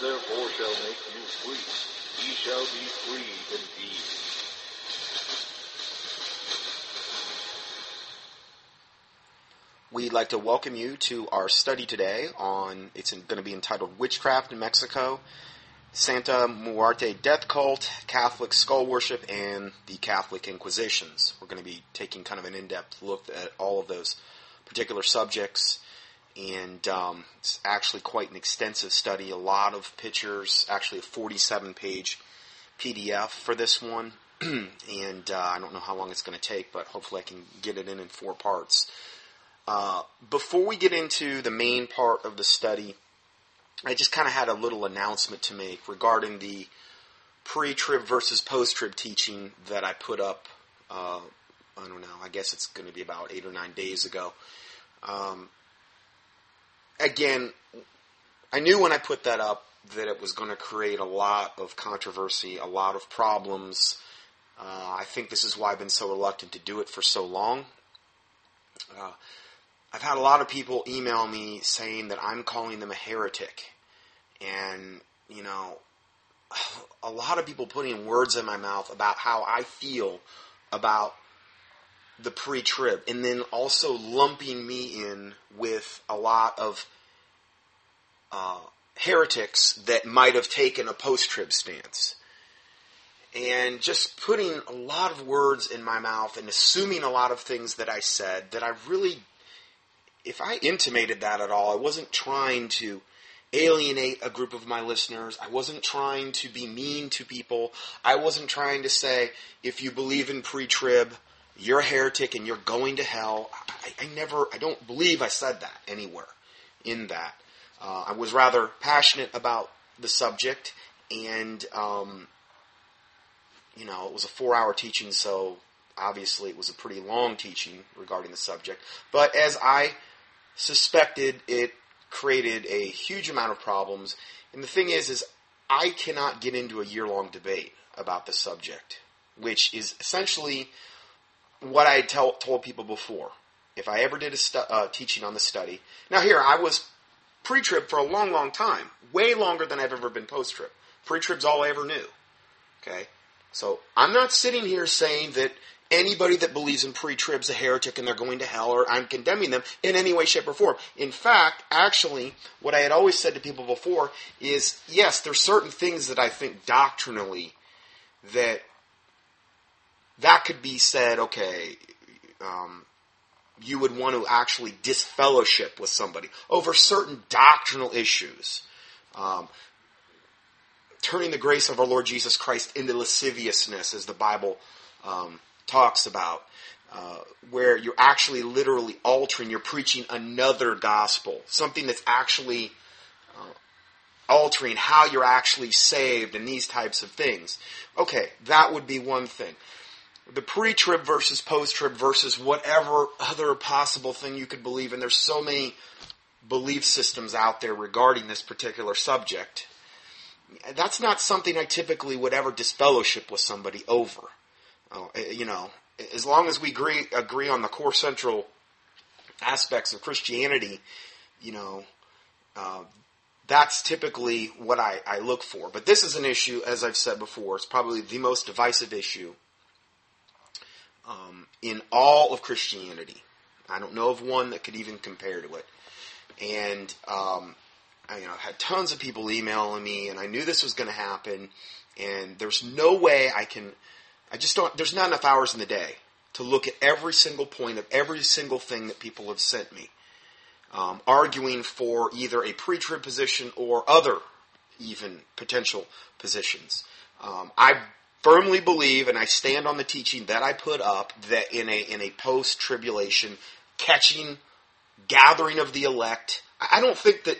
Therefore shall make you free, ye shall be free indeed. We'd like to welcome you to our study today on, it's going to be entitled Witchcraft in Mexico, Santa Muerte Death Cult, Catholic Skull Worship, and the Catholic Inquisitions. We're going to be taking kind of an in-depth look at all of those particular subjects, and um, it's actually quite an extensive study, a lot of pictures, actually a 47-page PDF for this one, and uh, I don't know how long it's going to take, but hopefully I can get it in in four parts. Uh, before we get into the main part of the study, I just kind of had a little announcement to make regarding the pre-trib versus post-trib teaching that I put up. Uh, I don't know. I guess it's going to be about eight or nine days ago. Um, again, I knew when I put that up that it was going to create a lot of controversy, a lot of problems. Uh, I think this is why I've been so reluctant to do it for so long. Uh, I've had a lot of people email me saying that I'm calling them a heretic. And, you know, a lot of people putting words in my mouth about how I feel about the pre trib, and then also lumping me in with a lot of uh, heretics that might have taken a post trib stance. And just putting a lot of words in my mouth and assuming a lot of things that I said that I really if I intimated that at all, I wasn't trying to alienate a group of my listeners. I wasn't trying to be mean to people. I wasn't trying to say, if you believe in pre trib, you're a heretic and you're going to hell. I, I, never, I don't believe I said that anywhere in that. Uh, I was rather passionate about the subject, and, um, you know, it was a four hour teaching, so obviously it was a pretty long teaching regarding the subject. But as I suspected it created a huge amount of problems. And the thing is, is I cannot get into a year-long debate about the subject, which is essentially what I had tell, told people before. If I ever did a stu- uh, teaching on the study, now here I was pre-trib for a long, long time, way longer than I've ever been post-trib. Pre-trib's all I ever knew. Okay, so I'm not sitting here saying that anybody that believes in pre-trib's a heretic and they're going to hell or I'm condemning them in any way, shape, or form. In fact, actually, what I had always said to people before is, yes, there's certain things that I think doctrinally that that could be said, okay, um, you would want to actually disfellowship with somebody over certain doctrinal issues. Um, turning the grace of our Lord Jesus Christ into lasciviousness, as the Bible um, talks about, uh, where you're actually literally altering, you're preaching another gospel, something that's actually uh, altering how you're actually saved and these types of things. Okay, that would be one thing. The pre trib versus post trib versus whatever other possible thing you could believe and There's so many belief systems out there regarding this particular subject. That's not something I typically would ever disfellowship with somebody over. Eh, you know, as long as we agree agree on the core central aspects of Christianity, you know, uh, that's typically what I, I look for. But this is an issue, as I've said before, it's probably the most divisive issue um, in all of Christianity. I don't know of one that could even compare to it. And um, I you know, had tons of people emailing me, and I knew this was going to happen. And there's no way I can I just don't, there's not enough hours in the day to look at every single point of every single thing that people have sent me, um, arguing for either a pre trib position or other even potential positions. Um, I firmly believe, and I stand on the teaching that I put up, that in a, in a post tribulation, catching, gathering of the elect, I don't think that,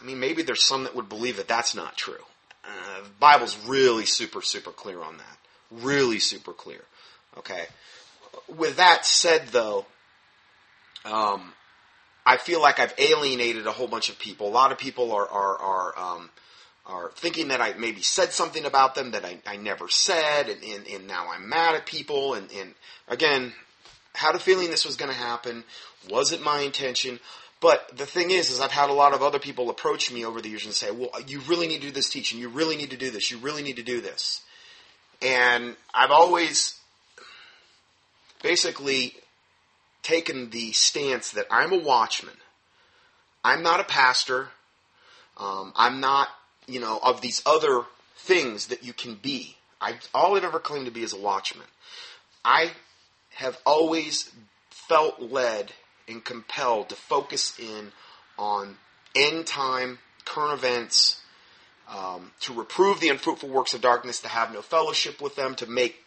I mean, maybe there's some that would believe that that's not true. Uh, the Bible's really super, super clear on that. Really super clear. Okay. With that said, though, um, I feel like I've alienated a whole bunch of people. A lot of people are are are, um, are thinking that I maybe said something about them that I, I never said, and, and, and now I'm mad at people. And, and again, had a feeling this was going to happen. Wasn't my intention. But the thing is, is I've had a lot of other people approach me over the years and say, "Well, you really need to do this teaching. You really need to do this. You really need to do this." And I've always basically taken the stance that I'm a watchman. I'm not a pastor. Um, I'm not, you know, of these other things that you can be. I all I've ever claimed to be is a watchman. I have always felt led and compelled to focus in on end time, current events, um, to reprove the unfruitful works of darkness, to have no fellowship with them, to make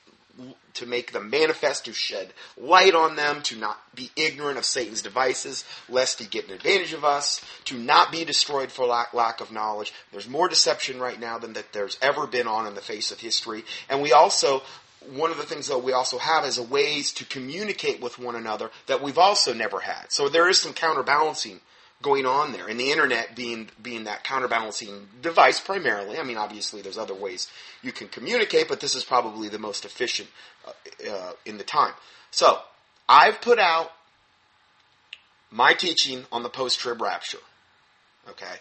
to make them manifest, to shed light on them, to not be ignorant of Satan's devices, lest he get an advantage of us, to not be destroyed for lack, lack of knowledge. There's more deception right now than that there's ever been on in the face of history. And we also, one of the things that we also have is a ways to communicate with one another that we've also never had. So there is some counterbalancing going on there, and the internet being being that counterbalancing device primarily. I mean, obviously, there's other ways you can communicate, but this is probably the most efficient uh, uh, in the time. So, I've put out my teaching on the post-trib rapture. Okay,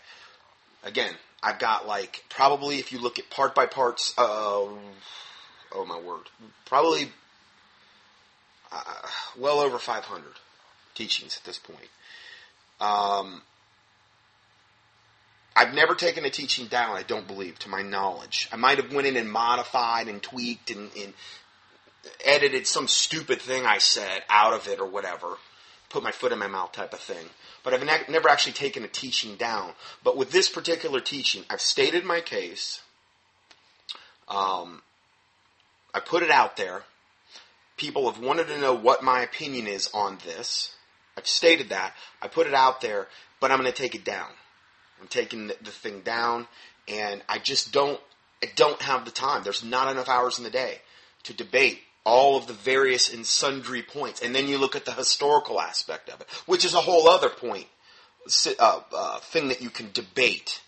again, I've got like probably if you look at part by parts. Uh, oh my word, probably uh, well over 500 teachings at this point. Um, I've never taken a teaching down, I don't believe, to my knowledge. I might have went in and modified and tweaked and, and edited some stupid thing I said out of it or whatever. Put my foot in my mouth type of thing. But I've ne- never actually taken a teaching down. But with this particular teaching, I've stated my case. Um, I put it out there. People have wanted to know what my opinion is on this. I've stated that. I put it out there, but I'm going to take it down. I'm taking the, thing down, and I just don't. I don't have the time. There's not enough hours in the day to debate all of the various and sundry points. And then you look at the historical aspect of it, which is a whole other point, uh, uh, thing that you can debate.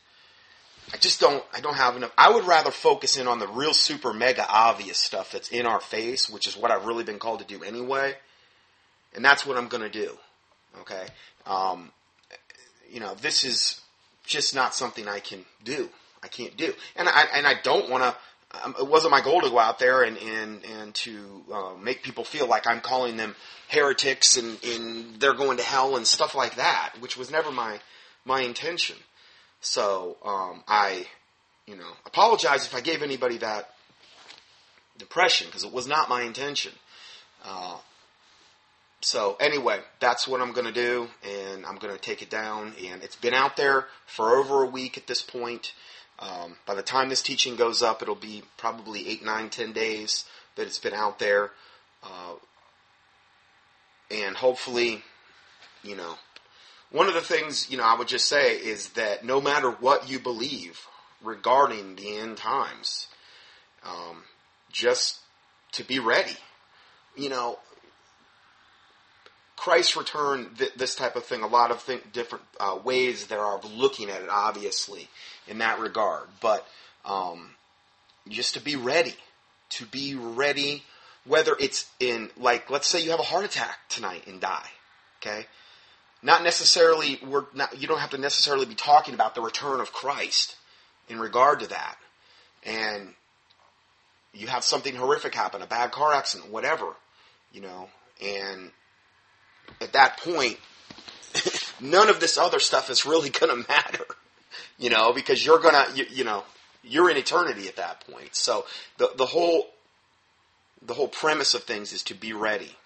I just don't. I don't have enough. I would rather focus in on the real super mega obvious stuff that's in our face, which is what I've really been called to do anyway. And that's what I'm going to do. Okay, um, you know, this is just not something I can do. I can't do, and I and I don't want to. Um, it wasn't my goal to go out there and and and to uh, make people feel like I'm calling them heretics and, and they're going to hell and stuff like that, which was never my my intention. So um, I, you know, apologize if I gave anybody that impression because it was not my intention. Uh, so anyway, that's what I'm going to do, and I'm going to take it down. And it's been out there for over a week at this point. Um, by the time this teaching goes up, it'll be probably eight, nine, ten days that it's been out there, uh, and hopefully, you know, one of the things you know I would just say is that no matter what you believe regarding the end times, um, just to be ready. You know, Christ's return, th- this type of thing, a lot of th- different uh, ways there are of looking at it, obviously, in that regard. But um, just to be ready, to be ready, whether it's in, like, let's say you have a heart attack tonight and die, okay? Not necessarily, we're not, you don't have to necessarily be talking about the return of Christ in regard to that. And you have something horrific happen, a bad car accident, whatever, you know, and at that point, none of this other stuff is really going to matter, you know, because you're going to, you, you, know, you're in eternity at that point. So the, the whole, the whole premise of things is to be ready,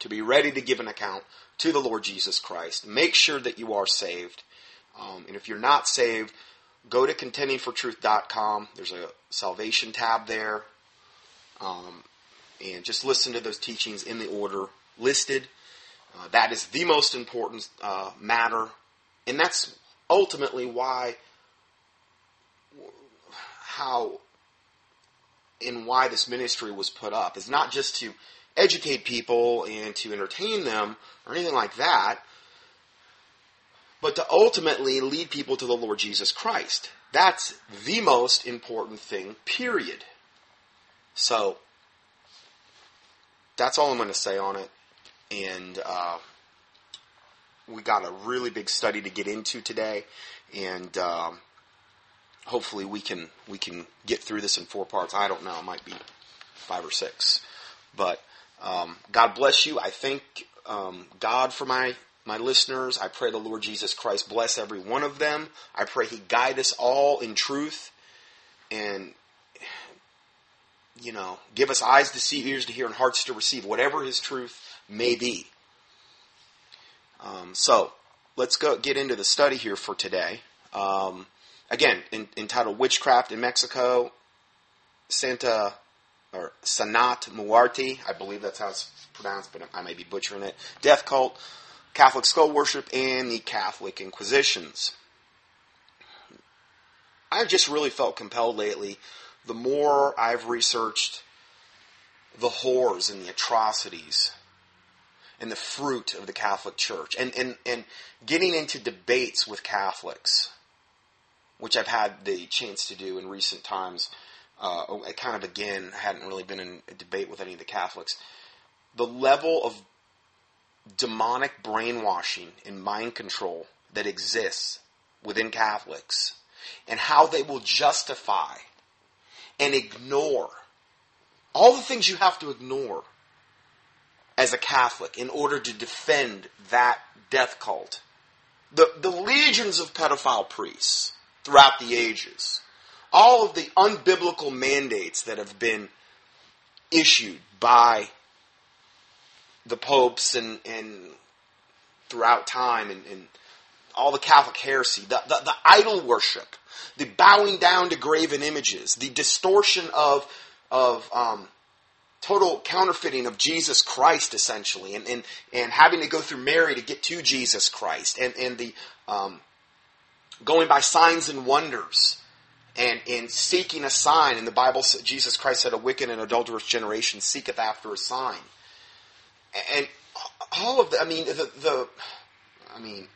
to be ready to give an account to the Lord Jesus Christ. Make sure that you are saved. Um, and if you're not saved, go to contendingfortruth.com. There's a salvation tab there. Um, and just listen to those teachings in the order listed. Uh, that is the most important uh, matter, and that's ultimately why, how, and why this ministry was put up. Is not just to educate people and to entertain them or anything like that, but to ultimately lead people to the Lord Jesus Christ. That's the most important thing, period. So, that's all I'm going to say on it and uh, we got a really big study to get into today, and um, hopefully we can we can get through this in four parts. I don't know, it might be five or six, but um, God bless you. I thank um, God for my my listeners. I pray the Lord Jesus Christ bless every one of them. I pray He guide us all in truth, and you know, give us eyes to see, ears to hear, and hearts to receive whatever His truth may be. Um, so let's go get into the study here for today. Um, again, in, entitled "Witchcraft in Mexico," Santa or Sanat Muarte, I believe that's how it's pronounced, but I may be butchering it. Death cult, Catholic skull worship, and the Catholic Inquisitions. I've just really felt compelled lately. The more I've researched the horrors and the atrocities and the fruit of the Catholic Church and, and, and getting into debates with Catholics, which I've had the chance to do in recent times. Uh, I kind of again hadn't really been in a debate with any of the Catholics. The level of demonic brainwashing and mind control that exists within Catholics and how they will justify and ignore all the things you have to ignore as a Catholic in order to defend that death cult. The, the legions of pedophile priests throughout the ages, all of the unbiblical mandates that have been issued by the popes and, and throughout time and, and all the Catholic heresy, the, the, the, idol worship, the bowing down to graven images, the distortion of, of um, total counterfeiting of Jesus Christ, essentially, and, and, and having to go through Mary to get to Jesus Christ, and, and the um, going by signs and wonders, and, and seeking a sign. In the Bible, Jesus Christ said, A wicked and adulterous generation seeketh after a sign. And all of the, I mean, the, the I mean,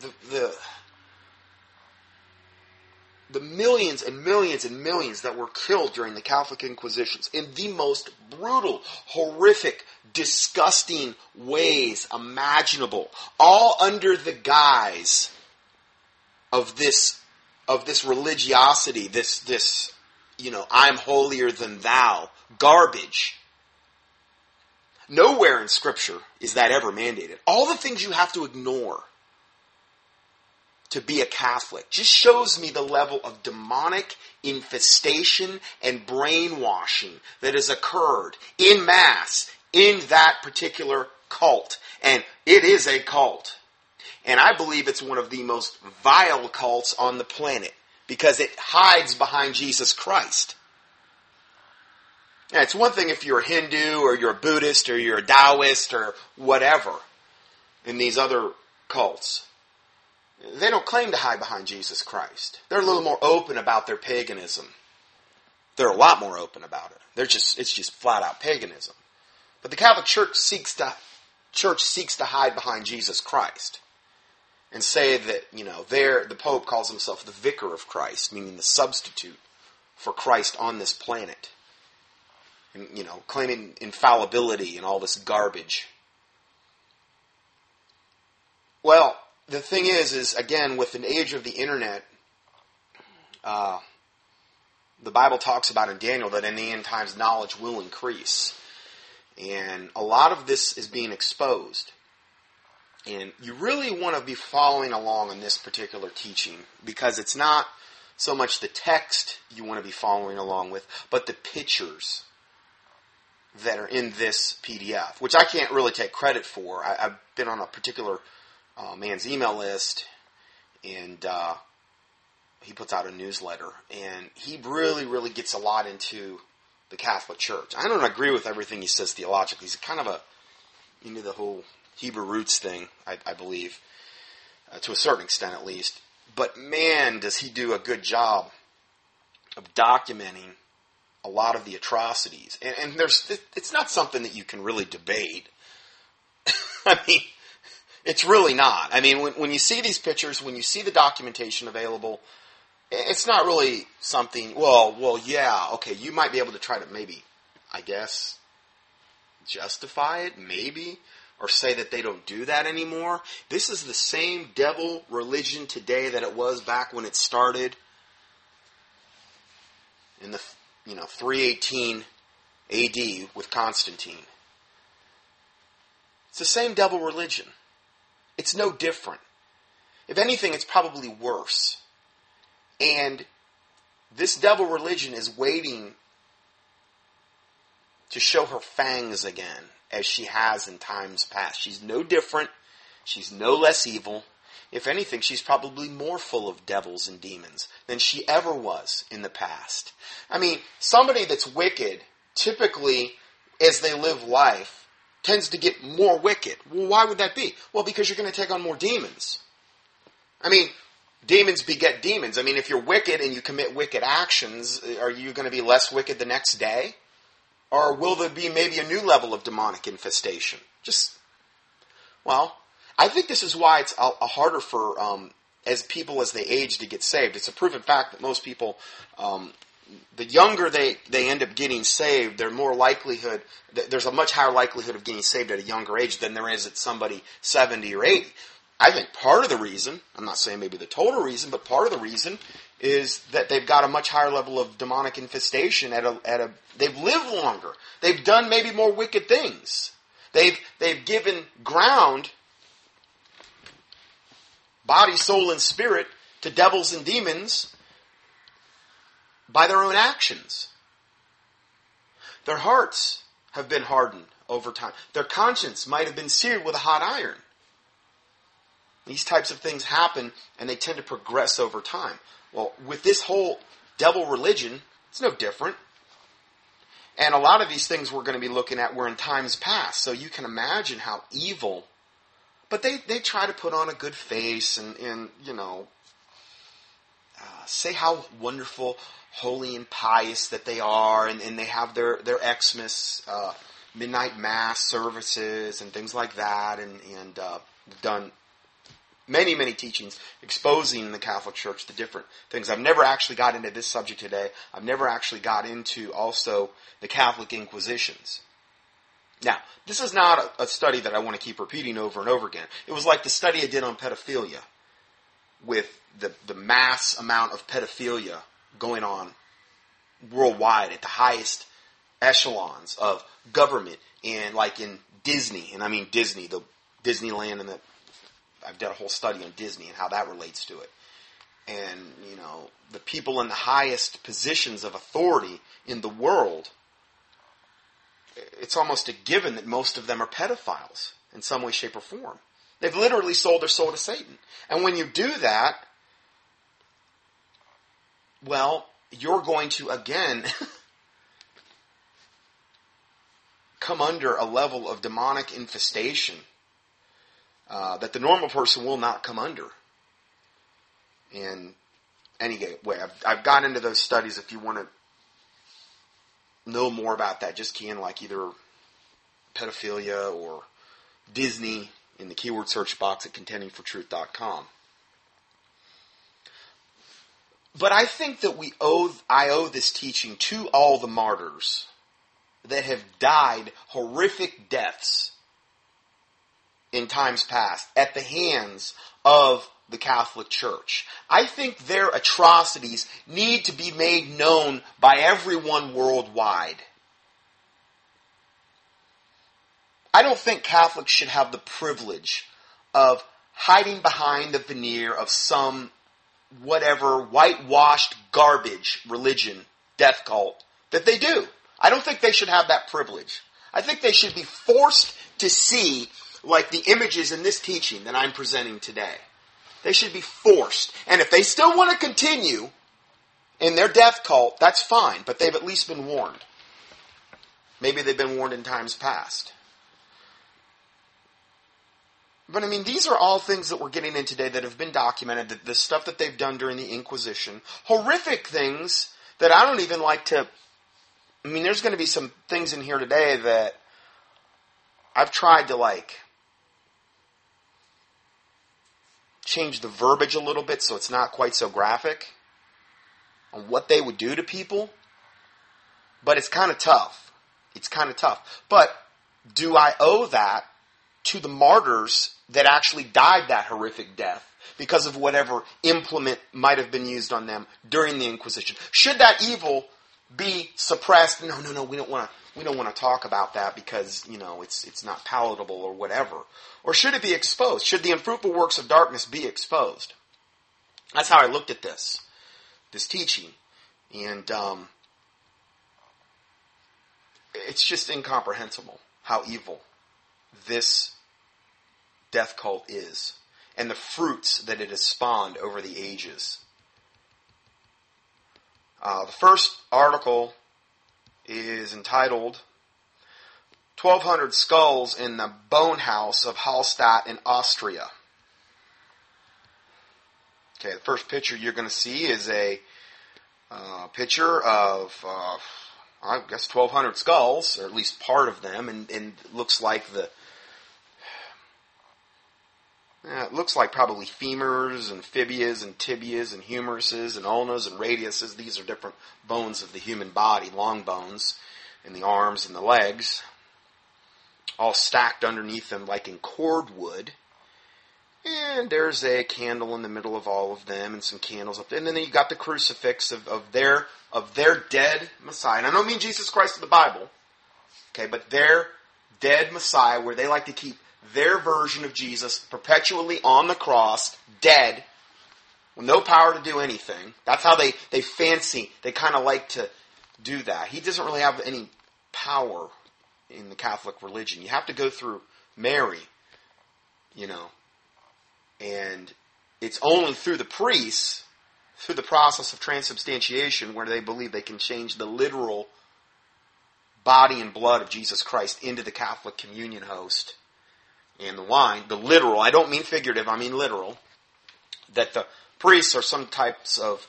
the, the the millions and millions and millions that were killed during the Catholic Inquisitions in the most brutal, horrific, disgusting ways imaginable, all under the guise of this of this religiosity, this this you know, I'm holier than thou garbage. Nowhere in Scripture is that ever mandated. All the things you have to ignore to be a Catholic just shows me the level of demonic infestation and brainwashing that has occurred in mass in that particular cult. And it is a cult. And I believe it's one of the most vile cults on the planet because it hides behind Jesus Christ. And it's one thing if you're a Hindu or you're a Buddhist or you're a Taoist or whatever in these other cults they don't claim to hide behind Jesus Christ. They're a little more open about their paganism. They're a lot more open about it. They're just it's just flat out paganism. But the Catholic Church seeks to church seeks to hide behind Jesus Christ and say that, you know, there the Pope calls himself the vicar of Christ, meaning the substitute for Christ on this planet. And, you know, claiming infallibility and all this garbage. Well, the thing is, is again, with an age of the internet, uh, the Bible talks about in Daniel that in the end times knowledge will increase. And a lot of this is being exposed. And you really want to be following along on this particular teaching because it's not so much the text you want to be following along with, but the pictures that are in this PDF, which I can't really take credit for. I, have been on a particular uh, man's email list, and uh, he puts out a newsletter, and he really, really gets a lot into the Catholic Church. I don't agree with everything he says theologically. He's kind of a into the whole Hebrew roots thing, I, I believe, uh, to a certain extent at least. But man, does he do a good job of documenting a lot of the atrocities. And, and there's, it's not something that you can really debate. I mean, it's really not. I mean, when, when you see these pictures, when you see the documentation available, it's not really something. Well, well, yeah, okay. You might be able to try to maybe, I guess, justify it, maybe, or say that they don't do that anymore. This is the same devil religion today that it was back when it started in the you know 318 AD with Constantine. It's the same devil religion. It's no different. If anything, it's probably worse. And this devil religion is waiting to show her fangs again, as she has in times past. She's no different. She's no less evil. If anything, she's probably more full of devils and demons than she ever was in the past. I mean, somebody that's wicked, typically, as they live life, tends to get more wicked. Well, why would that be? Well, because you're going to take on more demons. I mean, demons beget demons. I mean, if you're wicked and you commit wicked actions, are you going to be less wicked the next day? Or will there be maybe a new level of demonic infestation? Just, well, I think this is why it's a, a harder for um, as people as they age to get saved. It's a proven fact that most people, um, the younger they, they end up getting saved, they're more likelihood. There's a much higher likelihood of getting saved at a younger age than there is at somebody 70 or 80. I think part of the reason, I'm not saying maybe the total reason, but part of the reason is that they've got a much higher level of demonic infestation at a, at a, they've lived longer. They've done maybe more wicked things. They've, they've given ground body, soul, and spirit to devils and demons by their own actions. Their hearts have been hardened over time. Their conscience might have been seared with a hot iron. These types of things happen and they tend to progress over time. Well, with this whole devil religion, it's no different. And a lot of these things we're going to be looking at were in times past. So you can imagine how evil but they, they try to put on a good face and, and you know, uh, say how wonderful, holy, and pious that they are, and, and they have their, their Xmas uh, midnight mass services and things like that, and, and uh, done many, many teachings exposing the Catholic Church to different things. I've never actually got into this subject today. I've never actually got into also the Catholic Inquisitions. Now, this is not a, a study that I want to keep repeating over and over again. It was like the study I did on pedophilia, with the, the mass amount of pedophilia going on worldwide at the highest echelons of government and like in Disney, and I mean Disney, the Disneyland, and the I've done a whole study on Disney and how that relates to it. And you know, the people in the highest positions of authority in the world it's almost a given that most of them are pedophiles in some way, shape, or form. They've literally sold their soul to Satan. And when you do that, well, you're going to again come under a level of demonic infestation uh, that the normal person will not come under. And anyway, I've, I've got into those studies if you want to know more about that, just key in like either pedophilia or Disney in the keyword search box at contendingfortruth.com. But I think that we owe, I owe this teaching to all the martyrs that have died horrific deaths in times past at the hands of the Catholic Church. I think their atrocities need to be made known by everyone worldwide. I don't think Catholics should have the privilege of hiding behind the veneer of some whatever whitewashed garbage religion, death cult, that they do. I don't think they should have that privilege. I think they should be forced to see like the images in this teaching that I'm presenting today. They should be forced. And if they still want to continue in their death cult, that's fine, but they've at least been warned. Maybe they've been warned in times past. But I mean, these are all things that we're getting in today that have been documented, the, the stuff that they've done during the Inquisition. Horrific things that I don't even like to. I mean, there's going to be some things in here today that I've tried to like change the verbiage a little bit so it's not quite so graphic on what they would do to people. But it's kind of tough. It's kind of tough. But do I owe that to the martyrs that actually died that horrific death because of whatever implement might have been used on them during the Inquisition. Should that evil be suppressed? No, no, no. We don't want to. We don't want to talk about that because you know it's it's not palatable or whatever. Or should it be exposed? Should the unfruitful works of darkness be exposed? That's how I looked at this, this teaching, and um, it's just incomprehensible how evil this death cult is and the fruits that it has spawned over the ages. Uh, the first article is entitled 1200 Skulls in the Bone House of Hallstatt in Austria. Okay, the first picture you're going to see is a uh, picture of, uh, I guess, 1200 skulls, or at least part of them, and, and looks like the it looks like probably femurs and fibias and tibias and humeruses and ulnas and radiuses. These are different bones of the human body, long bones in the arms and the legs, all stacked underneath them like in cordwood. And there's a candle in the middle of all of them, and some candles up there. And then you got the crucifix of, of their of their dead Messiah. And I don't mean Jesus Christ of the Bible, okay, but their dead Messiah, where they like to keep their version of Jesus perpetually on the cross, dead, with no power to do anything. That's how they, they fancy, they kind of like to do that. He doesn't really have any power in the Catholic religion. You have to go through Mary, you know, and it's only through the priests, through the process of transubstantiation, where they believe they can change the literal body and blood of Jesus Christ into the Catholic communion host and the wine, the literal, I don't mean figurative, I mean literal, that the priests are some types of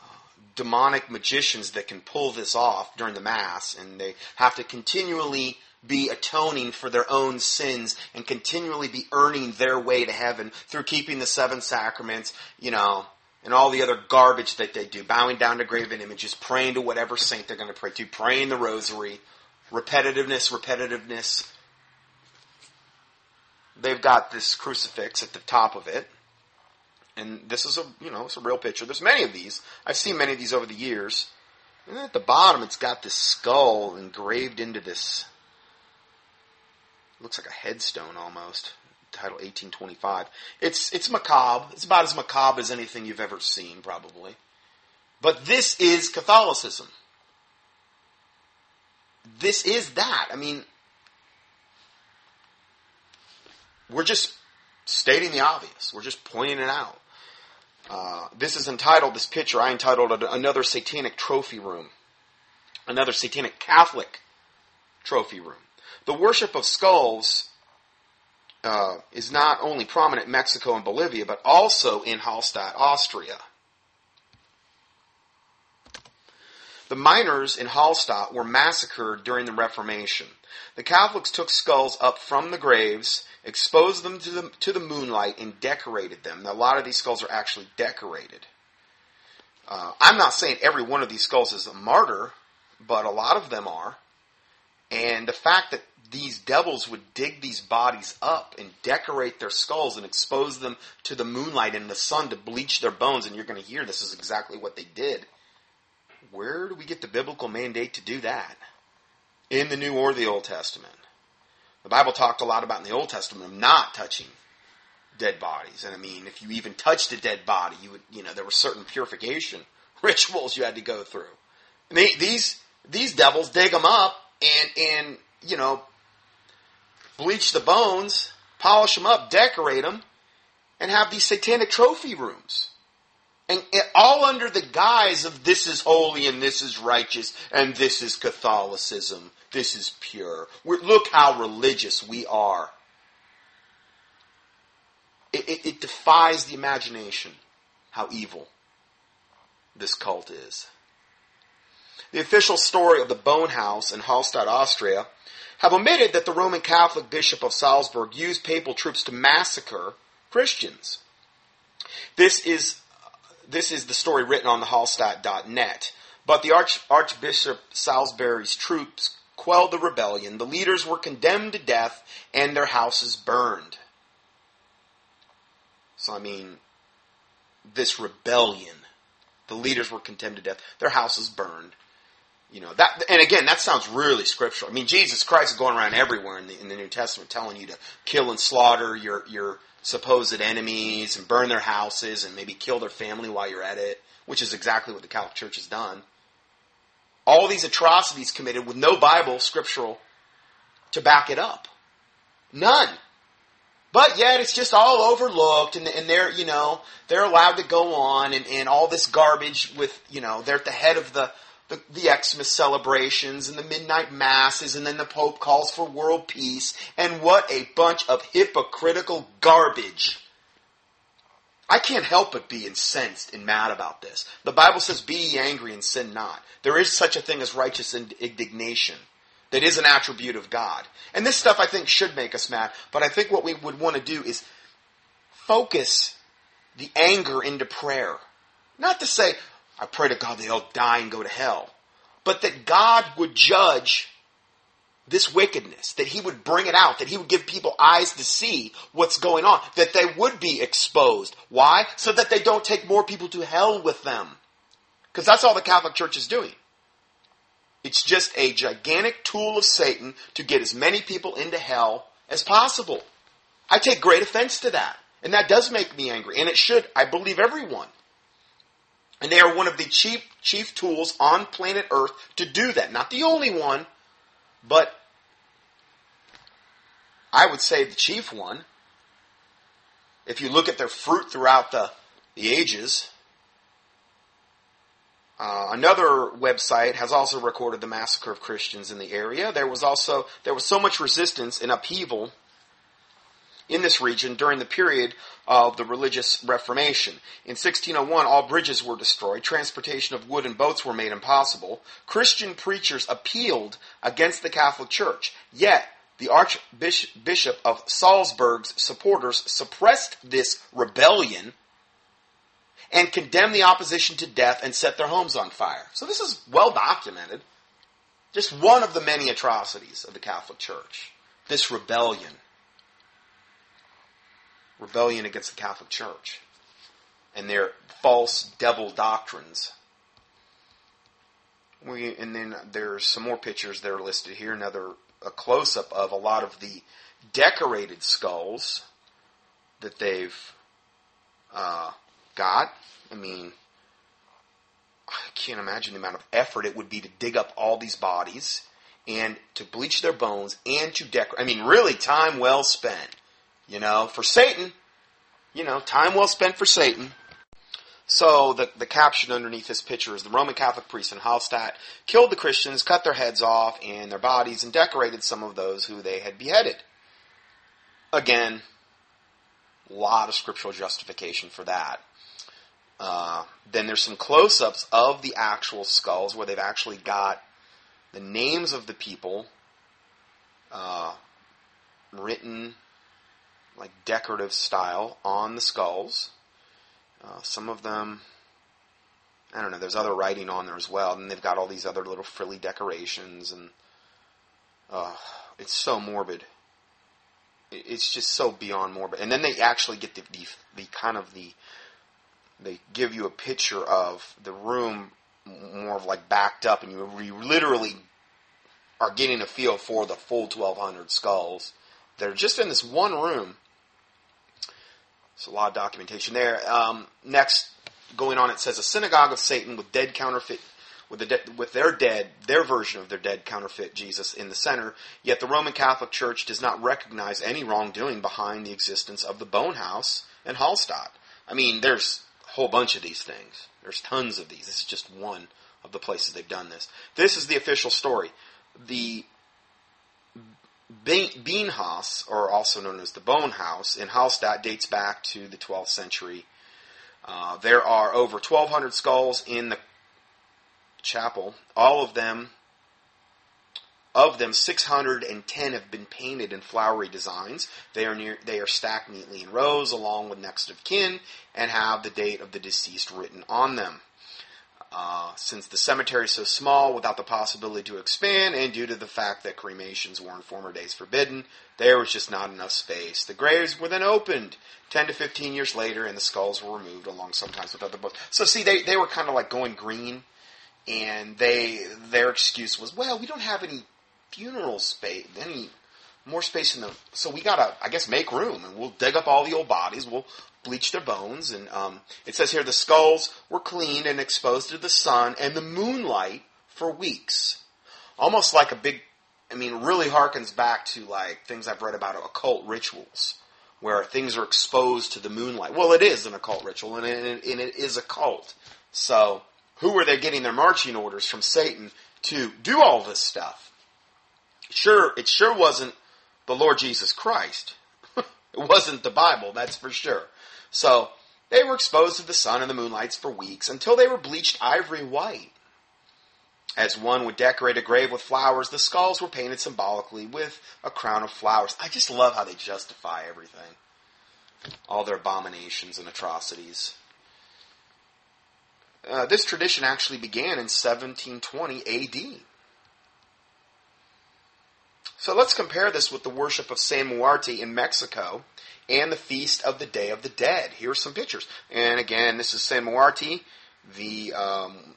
uh, demonic magicians that can pull this off during the Mass, and they have to continually be atoning for their own sins and continually be earning their way to heaven through keeping the seven sacraments, you know, and all the other garbage that they do, bowing down to graven images, praying to whatever saint they're going to pray to, praying the rosary, repetitiveness, repetitiveness, they've got this crucifix at the top of it. And this is a, you know, it's a real picture. There's many of these. I've seen many of these over the years. And at the bottom, it's got this skull engraved into this. Looks like a headstone almost. Title 1825. It's it's macabre. It's about as macabre as anything you've ever seen, probably. But this is Catholicism. This is that. I mean, We're just stating the obvious. We're just pointing it out. Uh, this is entitled, this picture, I entitled it Another Satanic Trophy Room. Another Satanic Catholic Trophy Room. The worship of skulls uh, is not only prominent in Mexico and Bolivia, but also in Hallstatt, Austria. The miners in Hallstatt were massacred during the Reformation. The Catholics took skulls up from the graves exposed them to the, to the moonlight, and decorated them. Now, a lot of these skulls are actually decorated. Uh, I'm not saying every one of these skulls is a martyr, but a lot of them are. And the fact that these devils would dig these bodies up and decorate their skulls and expose them to the moonlight and the sun to bleach their bones, and you're going to hear this is exactly what they did. Where do we get the biblical mandate to do that? In the New or the Old Testament? The Bible talked a lot about in the Old Testament of not touching dead bodies. And I mean, if you even touched a dead body, you would, you know, there were certain purification rituals you had to go through. And they, these, these devils dig them up and, and, you know, bleach the bones, polish them up, decorate them, and have these satanic trophy rooms. And all under the guise of this is holy and this is righteous and this is Catholicism this is pure. We're, look how religious we are. It, it, it defies the imagination how evil this cult is. The official story of the Bone House in Hallstatt, Austria, have omitted that the Roman Catholic Bishop of Salzburg used papal troops to massacre Christians. This is this is the story written on the Hallstatt.net. But the Arch, Archbishop Salisbury's troops quelled the rebellion. The leaders were condemned to death and their houses burned. So, I mean, this rebellion, the leaders were condemned to death, their houses burned. You know that, and again, that sounds really scriptural. I mean, Jesus Christ is going around everywhere in the, in the New Testament, telling you to kill and slaughter your your supposed enemies and burn their houses and maybe kill their family while you're at it, which is exactly what the Catholic Church has done. All these atrocities committed with no Bible scriptural to back it up, none. But yet it's just all overlooked and, and they're, you know, they're allowed to go on and, and all this garbage with, you know, they're at the head of the, the, the Xmas celebrations and the midnight masses, and then the Pope calls for world peace, and what a bunch of hypocritical garbage. I can't help but be incensed and mad about this. The Bible says, Be ye angry and sin not. There is such a thing as righteous indignation that is an attribute of God. And this stuff I think should make us mad, but I think what we would want to do is focus the anger into prayer. Not to say, I pray to God they all die and go to hell. But that God would judge this wickedness, that He would bring it out, that He would give people eyes to see what's going on, that they would be exposed. Why? So that they don't take more people to hell with them. Because that's all the Catholic Church is doing. It's just a gigantic tool of Satan to get as many people into hell as possible. I take great offense to that. And that does make me angry. And it should, I believe, everyone. And they are one of the chief, chief tools on planet Earth to do that. Not the only one, but I would say the chief one. If you look at their fruit throughout the, the ages, uh, another website has also recorded the massacre of Christians in the area. There was also there was so much resistance and upheaval in this region during the period of the religious Reformation. In 1601, all bridges were destroyed, transportation of wood and boats were made impossible. Christian preachers appealed against the Catholic Church, yet the Archbishop of Salzburg's supporters suppressed this rebellion and condemned the opposition to death and set their homes on fire. So this is well documented. Just one of the many atrocities of the Catholic Church. This rebellion rebellion against the Catholic Church and their false devil doctrines. We, and then there's some more pictures that are listed here. Another a close up of a lot of the decorated skulls that they've uh, got. I mean, I can't imagine the amount of effort it would be to dig up all these bodies and to bleach their bones and to decorate. I mean, really, time well spent. You know, for Satan, you know, time well spent for Satan. So the, the caption underneath this picture is the Roman Catholic priest in Hallstatt killed the Christians, cut their heads off and their bodies, and decorated some of those who they had beheaded. Again, a lot of scriptural justification for that. Uh, then there's some close-ups of the actual skulls where they've actually got the names of the people uh, written like decorative style on the skulls. Uh, some of them, I don't know. There's other writing on there as well, and they've got all these other little frilly decorations, and uh, it's so morbid. It's just so beyond morbid. And then they actually get the, the the kind of the they give you a picture of the room more of like backed up, and you, you literally are getting a feel for the full 1,200 skulls that are just in this one room a lot of documentation there. Um, next, going on, it says a synagogue of Satan with dead counterfeit, with, the de- with their dead, their version of their dead counterfeit Jesus in the center. Yet the Roman Catholic Church does not recognize any wrongdoing behind the existence of the Bone House and Hallstatt. I mean, there's a whole bunch of these things. There's tons of these. This is just one of the places they've done this. This is the official story. The Beinhaus, or also known as the Bone House, in Hallstatt dates back to the 12th century. Uh, there are over 1,200 skulls in the chapel. All of them, of them, 610 have been painted in flowery designs. They are near, they are stacked neatly in rows along with next of kin and have the date of the deceased written on them. Uh, since the cemetery is so small without the possibility to expand, and due to the fact that cremations were in former days forbidden, there was just not enough space. The graves were then opened 10 to 15 years later, and the skulls were removed along sometimes with other bones. So, see, they, they were kind of like going green, and they their excuse was, well, we don't have any funeral space, any more space in the. So we gotta, I guess, make room, and we'll dig up all the old bodies. We'll bleach their bones, and um, it says here the skulls were cleaned and exposed to the sun and the moonlight for weeks, almost like a big. I mean, really harkens back to like things I've read about occult rituals, where things are exposed to the moonlight. Well, it is an occult ritual, and it, and it is a cult. So, who are they getting their marching orders from Satan to do all this stuff? Sure, it sure wasn't the Lord Jesus Christ. it wasn't the Bible, that's for sure. So they were exposed to the sun and the moonlights for weeks until they were bleached ivory white. As one would decorate a grave with flowers, the skulls were painted symbolically with a crown of flowers. I just love how they justify everything. All their abominations and atrocities. Uh, this tradition actually began in 1720 AD. So let's compare this with the worship of San Muerte in Mexico and the feast of the Day of the Dead. Here are some pictures. And again, this is San Muerte, the um,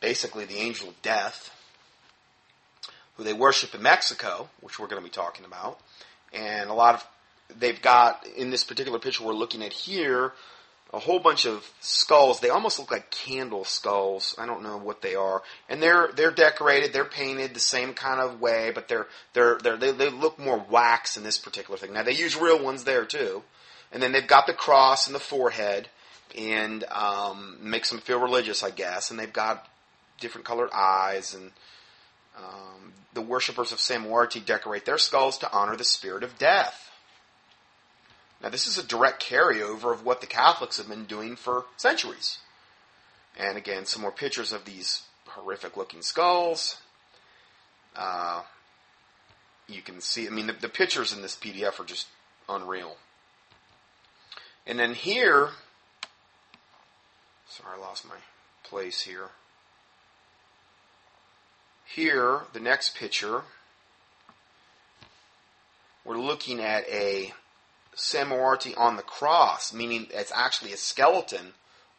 basically the angel of death, who they worship in Mexico, which we're going to be talking about. And a lot of they've got in this particular picture we're looking at here a whole bunch of skulls. They almost look like candle skulls. I don't know what they are, and they're they're decorated. They're painted the same kind of way, but they're they're, they're they they look more wax in this particular thing. Now they use real ones there too, and then they've got the cross in the forehead, and um, makes them feel religious, I guess. And they've got different colored eyes, and um, the worshippers of San Muerte decorate their skulls to honor the spirit of death. Now, this is a direct carryover of what the Catholics have been doing for centuries. And again, some more pictures of these horrific looking skulls. Uh, you can see, I mean, the, the pictures in this PDF are just unreal. And then here, sorry, I lost my place here. Here, the next picture, we're looking at a Muerte on the cross, meaning it's actually a skeleton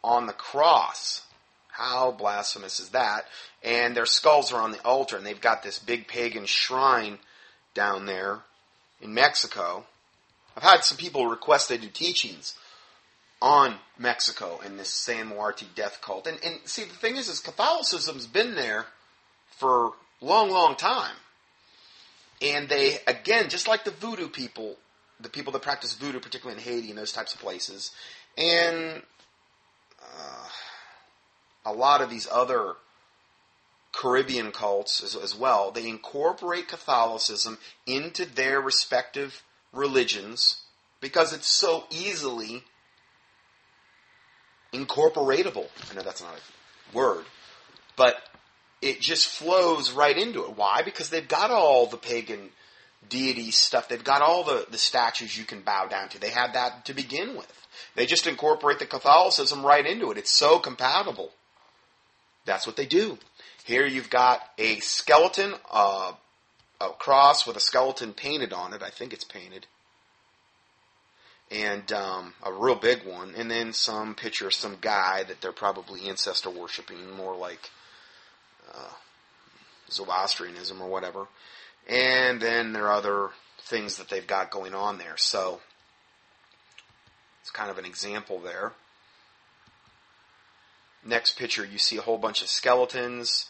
on the cross. How blasphemous is that? And their skulls are on the altar, and they've got this big pagan shrine down there in Mexico. I've had some people request they do teachings on Mexico and this San death cult. And, and see, the thing is, is Catholicism's been there for long, long time. And they, again, just like the voodoo people, the people that practice voodoo, particularly in Haiti and those types of places, and uh, a lot of these other Caribbean cults as, as, well, they incorporate Catholicism into their respective religions because it's so easily incorporatable. I know that's not a word, but it just flows right into it. Why? Because they've got all the pagan deity stuff. They've got all the, the statues you can bow down to. They had that to begin with. They just incorporate the Catholicism right into it. It's so compatible. That's what they do. Here you've got a skeleton, uh, a cross with a skeleton painted on it. I think it's painted. And um, a real big one. And then some picture of some guy that they're probably ancestor worshiping, more like uh, Zoroastrianism or whatever. And then there are other things that they've got going on there. So it's kind of an example there. Next picture, you see a whole bunch of skeletons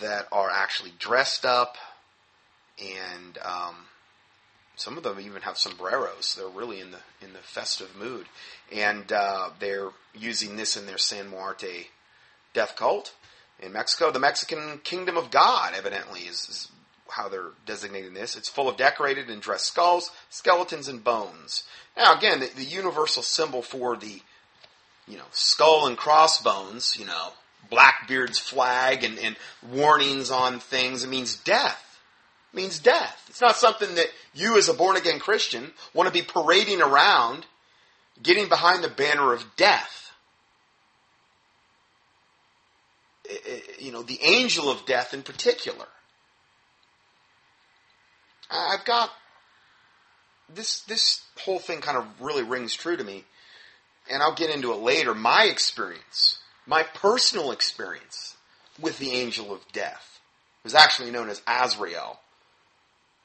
that are actually dressed up, and um, some of them even have sombreros. They're really in the in the festive mood, and uh, they're using this in their San Muerte death cult in Mexico. The Mexican Kingdom of God, evidently, is, is how they're designating this. It's full of decorated and dressed skulls, skeletons, and bones. Now, again, the, the universal symbol for the, you know, skull and crossbones, you know, Blackbeard's flag and, and warnings on things, it means death. It means death. It's not something that you as a born again Christian want to be parading around, getting behind the banner of death. you know, the angel of death in particular. I've got this this whole thing kind of really rings true to me, and I'll get into it later. My experience, my personal experience with the angel of death, was actually known as Azrael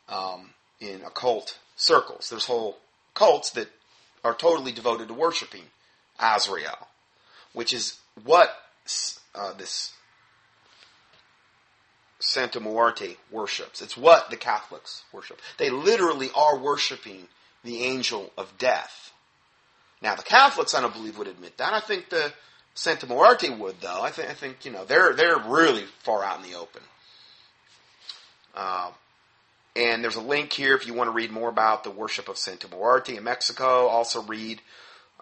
um, in occult circles. There's whole cults that are totally devoted to worshiping Azrael, which is what uh, this Santa Muerte worships. It's what the Catholics worship. They literally are worshiping the angel of death. Now, the Catholics, I don't believe, would admit that. I think the Santa Muerte would, though. I think, I think you know, they're they're really far out in the open. Uh, and there's a link here if you want to read more about the worship of Santa Muerte in Mexico. Also read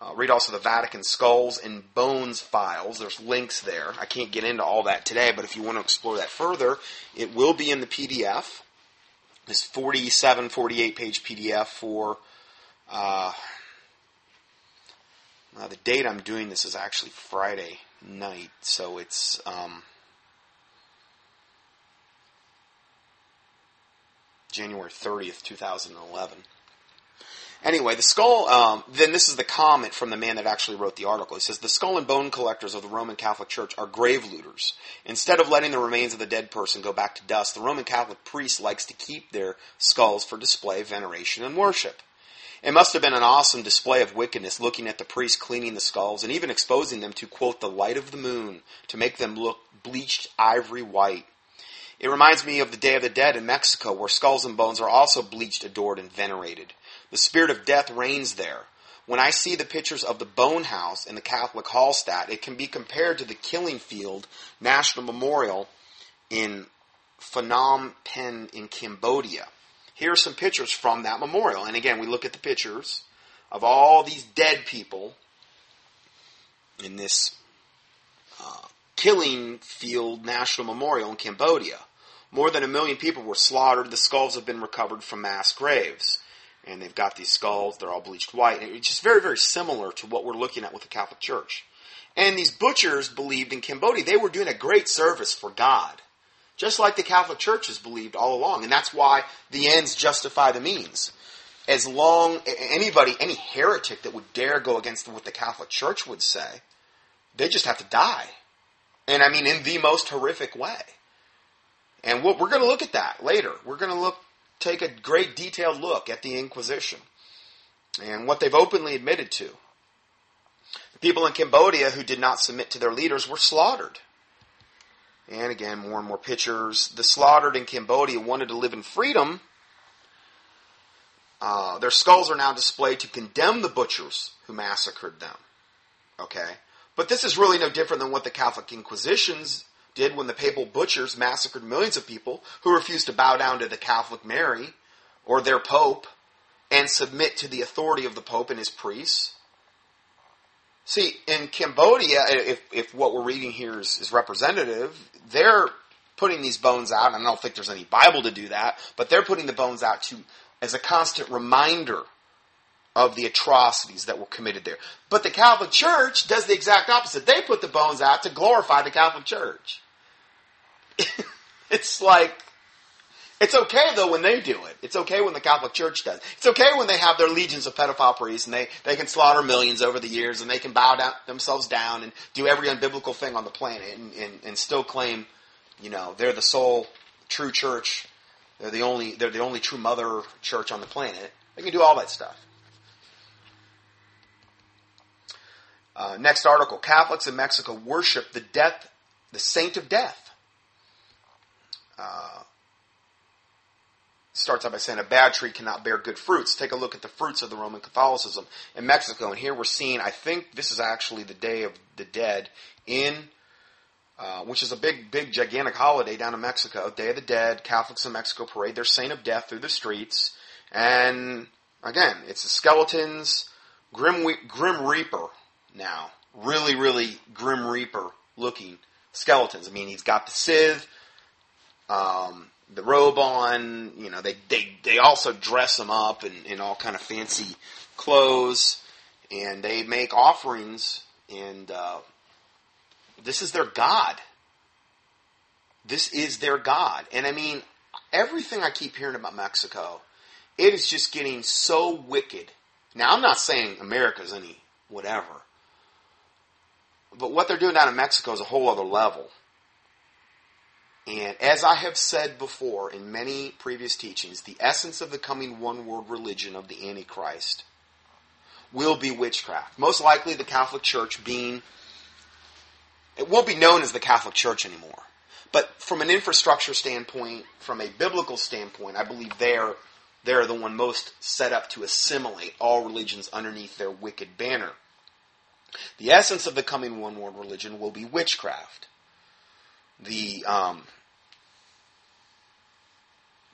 uh, read also the Vatican Skulls and Bones files. There's links there. I can't get into all that today, but if you want to explore that further, it will be in the PDF. This 47, 48 page PDF for uh, uh, the date I'm doing this is actually Friday night, so it's um, January 30th, 2011. Anyway, the skull, um, then this is the comment from the man that actually wrote the article. He says, The skull and bone collectors of the Roman Catholic Church are grave looters. Instead of letting the remains of the dead person go back to dust, the Roman Catholic priest likes to keep their skulls for display, veneration, and worship. It must have been an awesome display of wickedness looking at the priest cleaning the skulls and even exposing them to, quote, the light of the moon to make them look bleached ivory white. It reminds me of the Day of the Dead in Mexico, where skulls and bones are also bleached, adored, and venerated. The spirit of death reigns there. When I see the pictures of the Bone House in the Catholic Hallstatt, it can be compared to the Killing Field National Memorial in Phnom Penh in Cambodia. Here are some pictures from that memorial. And again, we look at the pictures of all these dead people in this uh, Killing Field National Memorial in Cambodia. More than a million people were slaughtered. The skulls have been recovered from mass graves and they've got these skulls. They're all bleached white. It's just very, very similar to what we're looking at with the Catholic Church. And these butchers believed in Cambodia they were doing a great service for God, just like the Catholic Church has believed all along. And that's why the ends justify the means. As long anybody, any heretic that would dare go against what the Catholic Church would say, they just have to die. And I mean, in the most horrific way. And we're going to look at that later. We're going to look take a great detailed look at the Inquisition and what they've openly admitted to. The people in Cambodia who did not submit to their leaders were slaughtered. And again, more and more pictures. The slaughtered in Cambodia wanted to live in freedom. Uh, their skulls are now displayed to condemn the butchers who massacred them. Okay? But this is really no different than what the Catholic Inquisitions did when the papal butchers massacred millions of people who refused to bow down to the Catholic Mary or their pope and submit to the authority of the pope and his priests. See, in Cambodia, if, if what we're reading here is, is representative, they're putting these bones out, and I don't think there's any Bible to do that, but they're putting the bones out to as a constant reminder of the atrocities that were committed there. But the Catholic Church does the exact opposite. They put the bones out to glorify the Catholic Church. it's like, it's okay though when they do it. It's okay when the Catholic Church does. It's okay when they have their legions of pedophile priests and they, they can slaughter millions over the years and they can bow down, themselves down and do every unbiblical thing on the planet and, and, and still claim, you know, they're the sole true church. They're the only, they're the only true mother church on the planet. They can do all that stuff. Uh, next article: Catholics in Mexico worship the death, the saint of death. Uh, starts out by saying a bad tree cannot bear good fruits. Take a look at the fruits of the Roman Catholicism in Mexico, and here we're seeing. I think this is actually the Day of the Dead in. Uh, which is a big, big, gigantic holiday down in Mexico. Day of the Dead, Catholics in Mexico parade their Saint of Death through the streets. And again, it's the skeletons, Grim, Grim Reaper now. Really, really Grim Reaper looking skeletons. I mean, he's got the scythe, um, the robe on. You know, they they they also dress them up in, in all kind of fancy clothes, and they make offerings. And uh, this is their god. this is their God. And I mean, everything I keep hearing about Mexico, it is just getting so wicked. Now, I'm not saying America's any whatever, but what they're doing down in Mexico is a whole other level. And as I have said before in many previous teachings, the essence of the coming one world religion of the Antichrist will be witchcraft. Most likely the Catholic Church being, it won't be known as the Catholic Church anymore. But from an infrastructure standpoint, from a biblical standpoint, I believe they're, they're the one most set up to assimilate all religions underneath their wicked banner. The essence of the coming one world religion will be witchcraft. The um,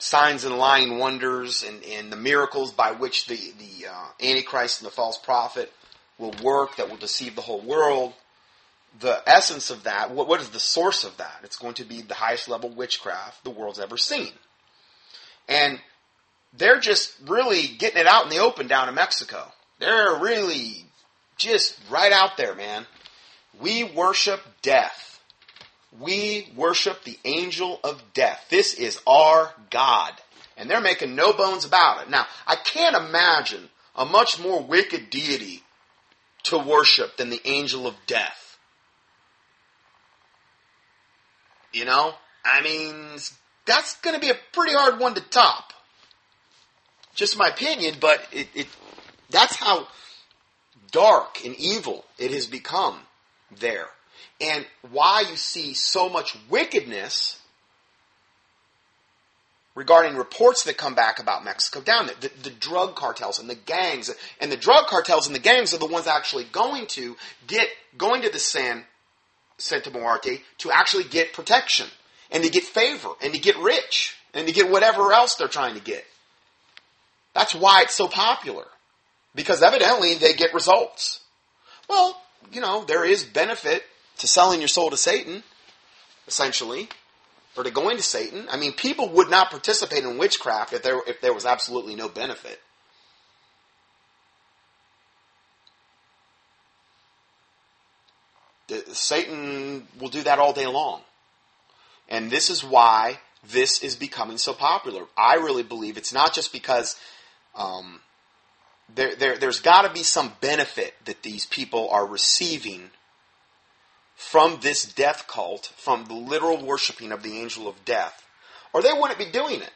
signs and lying wonders and, and the miracles by which the, the uh, Antichrist and the false prophet will work that will deceive the whole world. The essence of that, what, what is the source of that? It's going to be the highest level witchcraft the world's ever seen. And they're just really getting it out in the open down in Mexico. They're really just right out there, man. We worship death. We worship the angel of death. This is our God. And they're making no bones about it. Now, I can't imagine a much more wicked deity to worship than the angel of death. You know? I mean, that's going to be a pretty hard one to top. Just my opinion, but it, it that's how dark and evil it has become there and why you see so much wickedness regarding reports that come back about Mexico down there. The, the, drug cartels and the gangs, and the drug cartels and the gangs are the ones actually going to get, going to the San, Santa Muerte to actually get protection and to get favor and to get rich and to get whatever else they're trying to get. That's why it's so popular. Because evidently they get results. Well, you know, there is benefit to selling your soul to Satan, essentially, or to going to Satan. I mean, people would not participate in witchcraft if there, if there was absolutely no benefit. Satan will do that all day long. And this is why this is becoming so popular. I really believe it's not just because um, there, there, there's got to be some benefit that these people are receiving from this death cult, from the literal worshiping of the angel of death, or they wouldn't be doing it.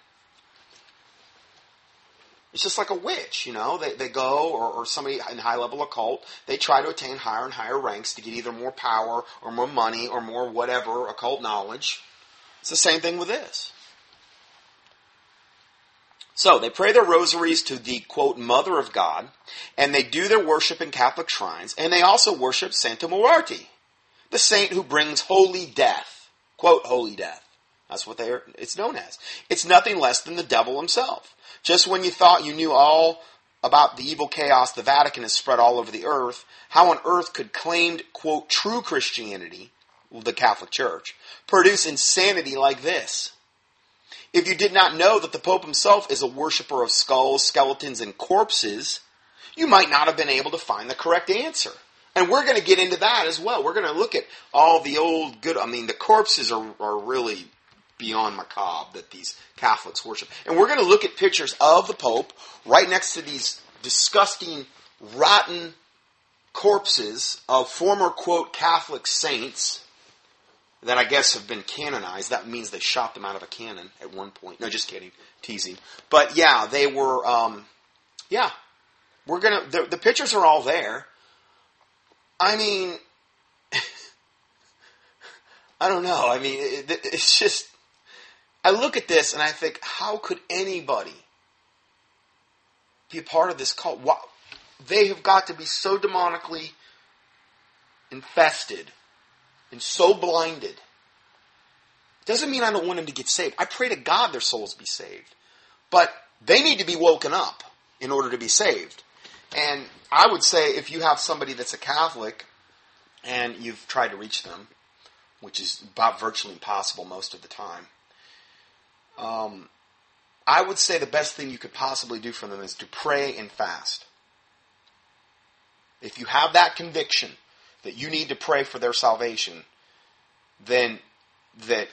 It's just like a witch, you know. They, they go, or, or somebody in high level occult, they try to attain higher and higher ranks to get either more power, or more money, or more whatever occult knowledge. It's the same thing with this. So they pray their rosaries to the quote mother of God, and they do their worship in Catholic shrines, and they also worship Santa Muerte, the saint who brings holy death. Quote, holy death. That's what they are, it's known as. It's nothing less than the devil himself. Just when you thought you knew all about the evil chaos the Vatican has spread all over the earth, how on earth could claimed, quote, true Christianity, the Catholic Church, produce insanity like this? If you did not know that the Pope himself is a worshiper of skulls, skeletons, and corpses, you might not have been able to find the correct answer. And we're going to get into that as well. We're going to look at all the old good. I mean, the corpses are, are really beyond macabre that these Catholics worship. And we're going to look at pictures of the Pope right next to these disgusting, rotten corpses of former, quote, Catholic saints that I guess have been canonized. That means they shot them out of a cannon at one point. No, just kidding. Teasing. But yeah, they were, um, yeah. We're going to, the, the pictures are all there. I mean, I don't know. I mean, it, it's just, I look at this and I think, how could anybody be a part of this cult? Why, they have got to be so demonically infested and so blinded. Doesn't mean I don't want them to get saved. I pray to God their souls be saved. But they need to be woken up in order to be saved. And I would say if you have somebody that's a Catholic and you've tried to reach them, which is about virtually impossible most of the time, um, I would say the best thing you could possibly do for them is to pray and fast. If you have that conviction that you need to pray for their salvation, then that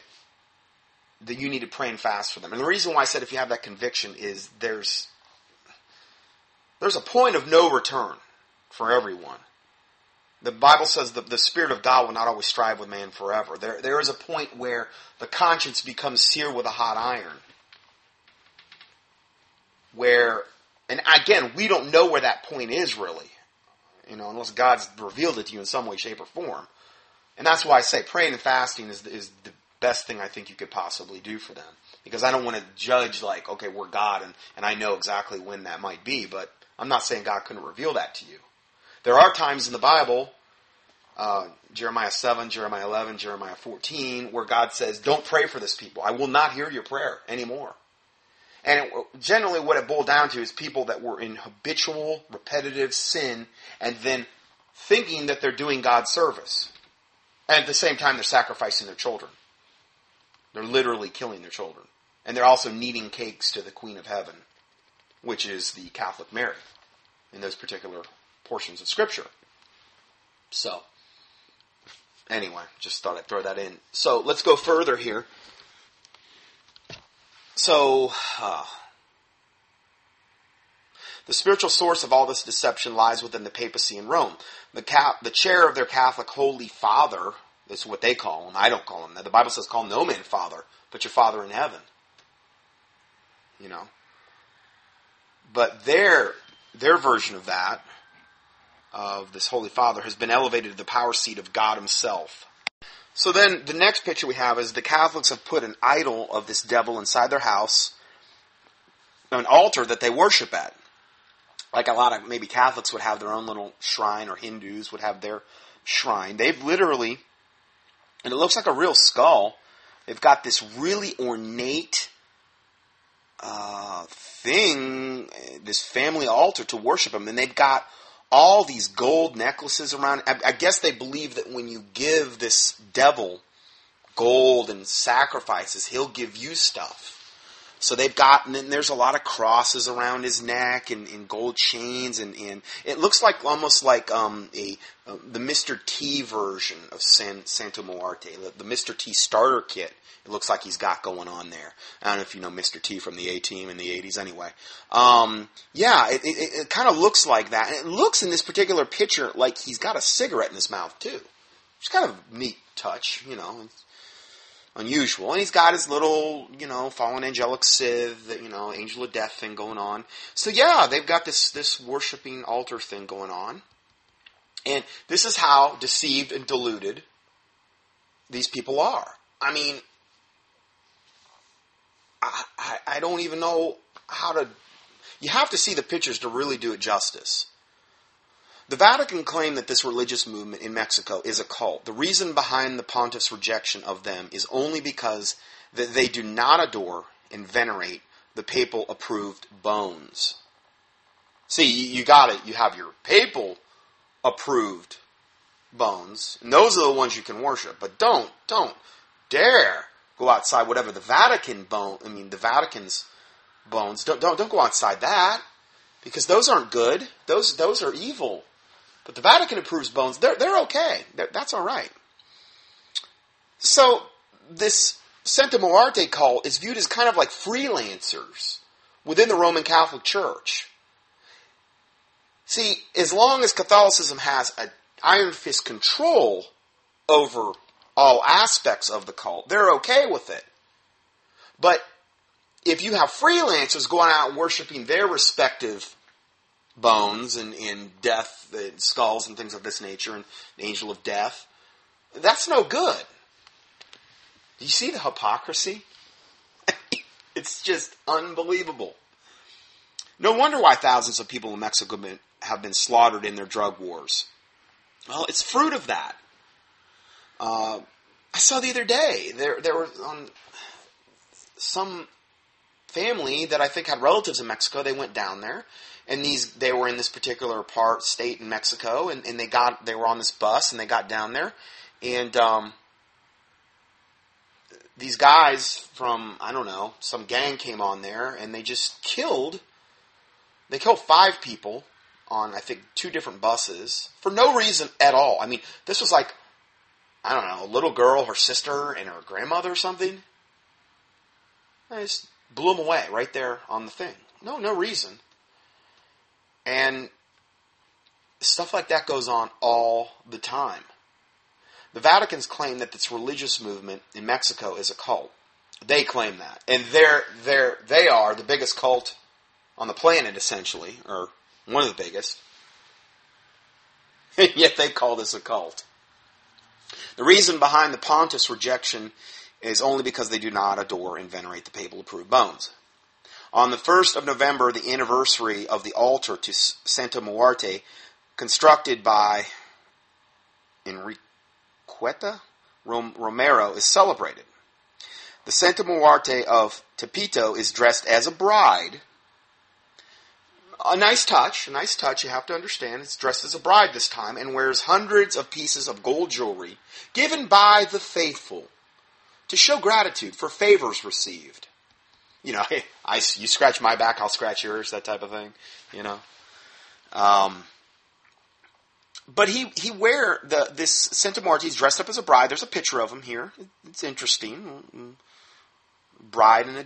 that you need to pray and fast for them. And the reason why I said if you have that conviction is there's there's a point of no return for everyone. The Bible says that the Spirit of God will not always strive with man forever. There, there is a point where the conscience becomes seared with a hot iron. Where, and again, we don't know where that point is really. You know, unless God's revealed it to you in some way, shape, or form. And that's why I say praying and fasting is, is the best thing I think you could possibly do for them. Because I don't want to judge like, okay, we're God and, and I know exactly when that might be, but I'm not saying God couldn't reveal that to you. There are times in the Bible, uh, Jeremiah 7, Jeremiah 11, Jeremiah 14, where God says, don't pray for this people. I will not hear your prayer anymore. And it, generally what it boiled down to is people that were in habitual, repetitive sin and then thinking that they're doing God's service. And at the same time, they're sacrificing their children. They're literally killing their children. And they're also kneading cakes to the Queen of Heaven, which is the Catholic Mary in those particular portions of Scripture. So, anyway, just thought I'd throw that in. So, let's go further here. So, uh, the spiritual source of all this deception lies within the papacy in Rome. The, cap, the chair of their Catholic Holy Father, is what they call him. I don't call him that. The Bible says call no man father, but your father in heaven. You know? But their, their version of that of this Holy Father has been elevated to the power seat of God Himself. So then the next picture we have is the Catholics have put an idol of this devil inside their house, an altar that they worship at. Like a lot of maybe Catholics would have their own little shrine, or Hindus would have their shrine. They've literally, and it looks like a real skull. They've got this really ornate uh, thing, this family altar to worship him, and they've got all these gold necklaces around. I, I guess they believe that when you give this devil gold and sacrifices, he'll give you stuff. So they've got, and there's a lot of crosses around his neck and, and gold chains, and, and it looks like almost like um, a uh, the Mr. T version of San, Santo Muerte, the, the Mr. T starter kit it looks like he's got going on there. I don't know if you know Mr. T from the A Team in the 80s anyway. Um, yeah, it, it, it kind of looks like that. And it looks in this particular picture like he's got a cigarette in his mouth, too. It's kind of a neat touch, you know. It's unusual. And he's got his little, you know, fallen angelic Sith, you know, angel of death thing going on. So yeah, they've got this, this worshiping altar thing going on. And this is how deceived and deluded these people are. I mean, I, I, don't even know how to. You have to see the pictures to really do it justice. The Vatican claimed that this religious movement in Mexico is a cult. The reason behind the pontiff's rejection of them is only because that they do not adore and venerate the papal approved bones. See, you got it. You have your papal approved bones, and those are the ones you can worship. But don't, don't dare go outside whatever the Vatican bone. I mean, the Vatican's bones. Don't don't don't go outside that because those aren't good. Those those are evil. But the Vatican approves bones. They're they're okay. They're, that's all right. So this Santa Muerte cult is viewed as kind of like freelancers within the Roman Catholic Church. See, as long as Catholicism has an iron fist control over all aspects of the cult. They're okay with it. But if you have freelancers going out worshiping their respective bones and, and death, and skulls and things of this nature, and angel of death, that's no good. Do you see the hypocrisy? it's just unbelievable. No wonder why thousands of people in Mexico have been slaughtered in their drug wars. Well, it's fruit of that. Uh, I saw the other day there there was on some family that I think had relatives in Mexico. They went down there, and these they were in this particular part state in Mexico, and, and they got they were on this bus and they got down there, and um, these guys from I don't know some gang came on there and they just killed. They killed five people on I think two different buses for no reason at all. I mean, this was like I don't know, a little girl, her sister, and her grandmother or something. I just blew them away right there on the thing. No, no reason. And stuff like that goes on all the time. The Vatican's claim that this religious movement in Mexico is a cult. They claim that. And they're, they're, they are the biggest cult on the planet, essentially, or one of the biggest. Yet they call this a cult. The reason behind the Pontiff's rejection is only because they do not adore and venerate the papal approved bones. On the 1st of November, the anniversary of the altar to Santa Muerte, constructed by Enriqueta Romero, is celebrated. The Santa Muerte of Tepito is dressed as a bride. A nice touch, a nice touch, you have to understand. It's dressed as a bride this time and wears hundreds of pieces of gold jewelry given by the faithful to show gratitude for favors received. You know, hey, I, you scratch my back, I'll scratch yours, that type of thing, you know. Um, but he, he wear the, this Santa Muerte, he's dressed up as a bride. There's a picture of him here. It's interesting. Bride in a,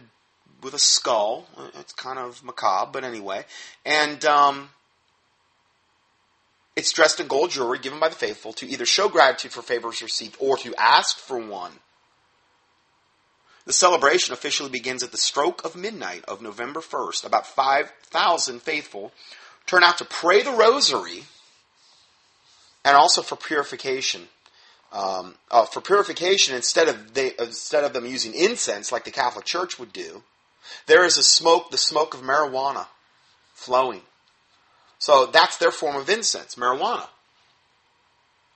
with a skull. It's kind of macabre, but anyway. And, um, it's dressed in gold jewelry given by the faithful to either show gratitude for favors received or to ask for one. The celebration officially begins at the stroke of midnight of November 1st. About 5,000 faithful turn out to pray the rosary and also for purification. Um, uh, for purification, instead of they, instead of them using incense like the Catholic Church would do, there is a smoke, the smoke of marijuana, flowing. So that's their form of incense, marijuana.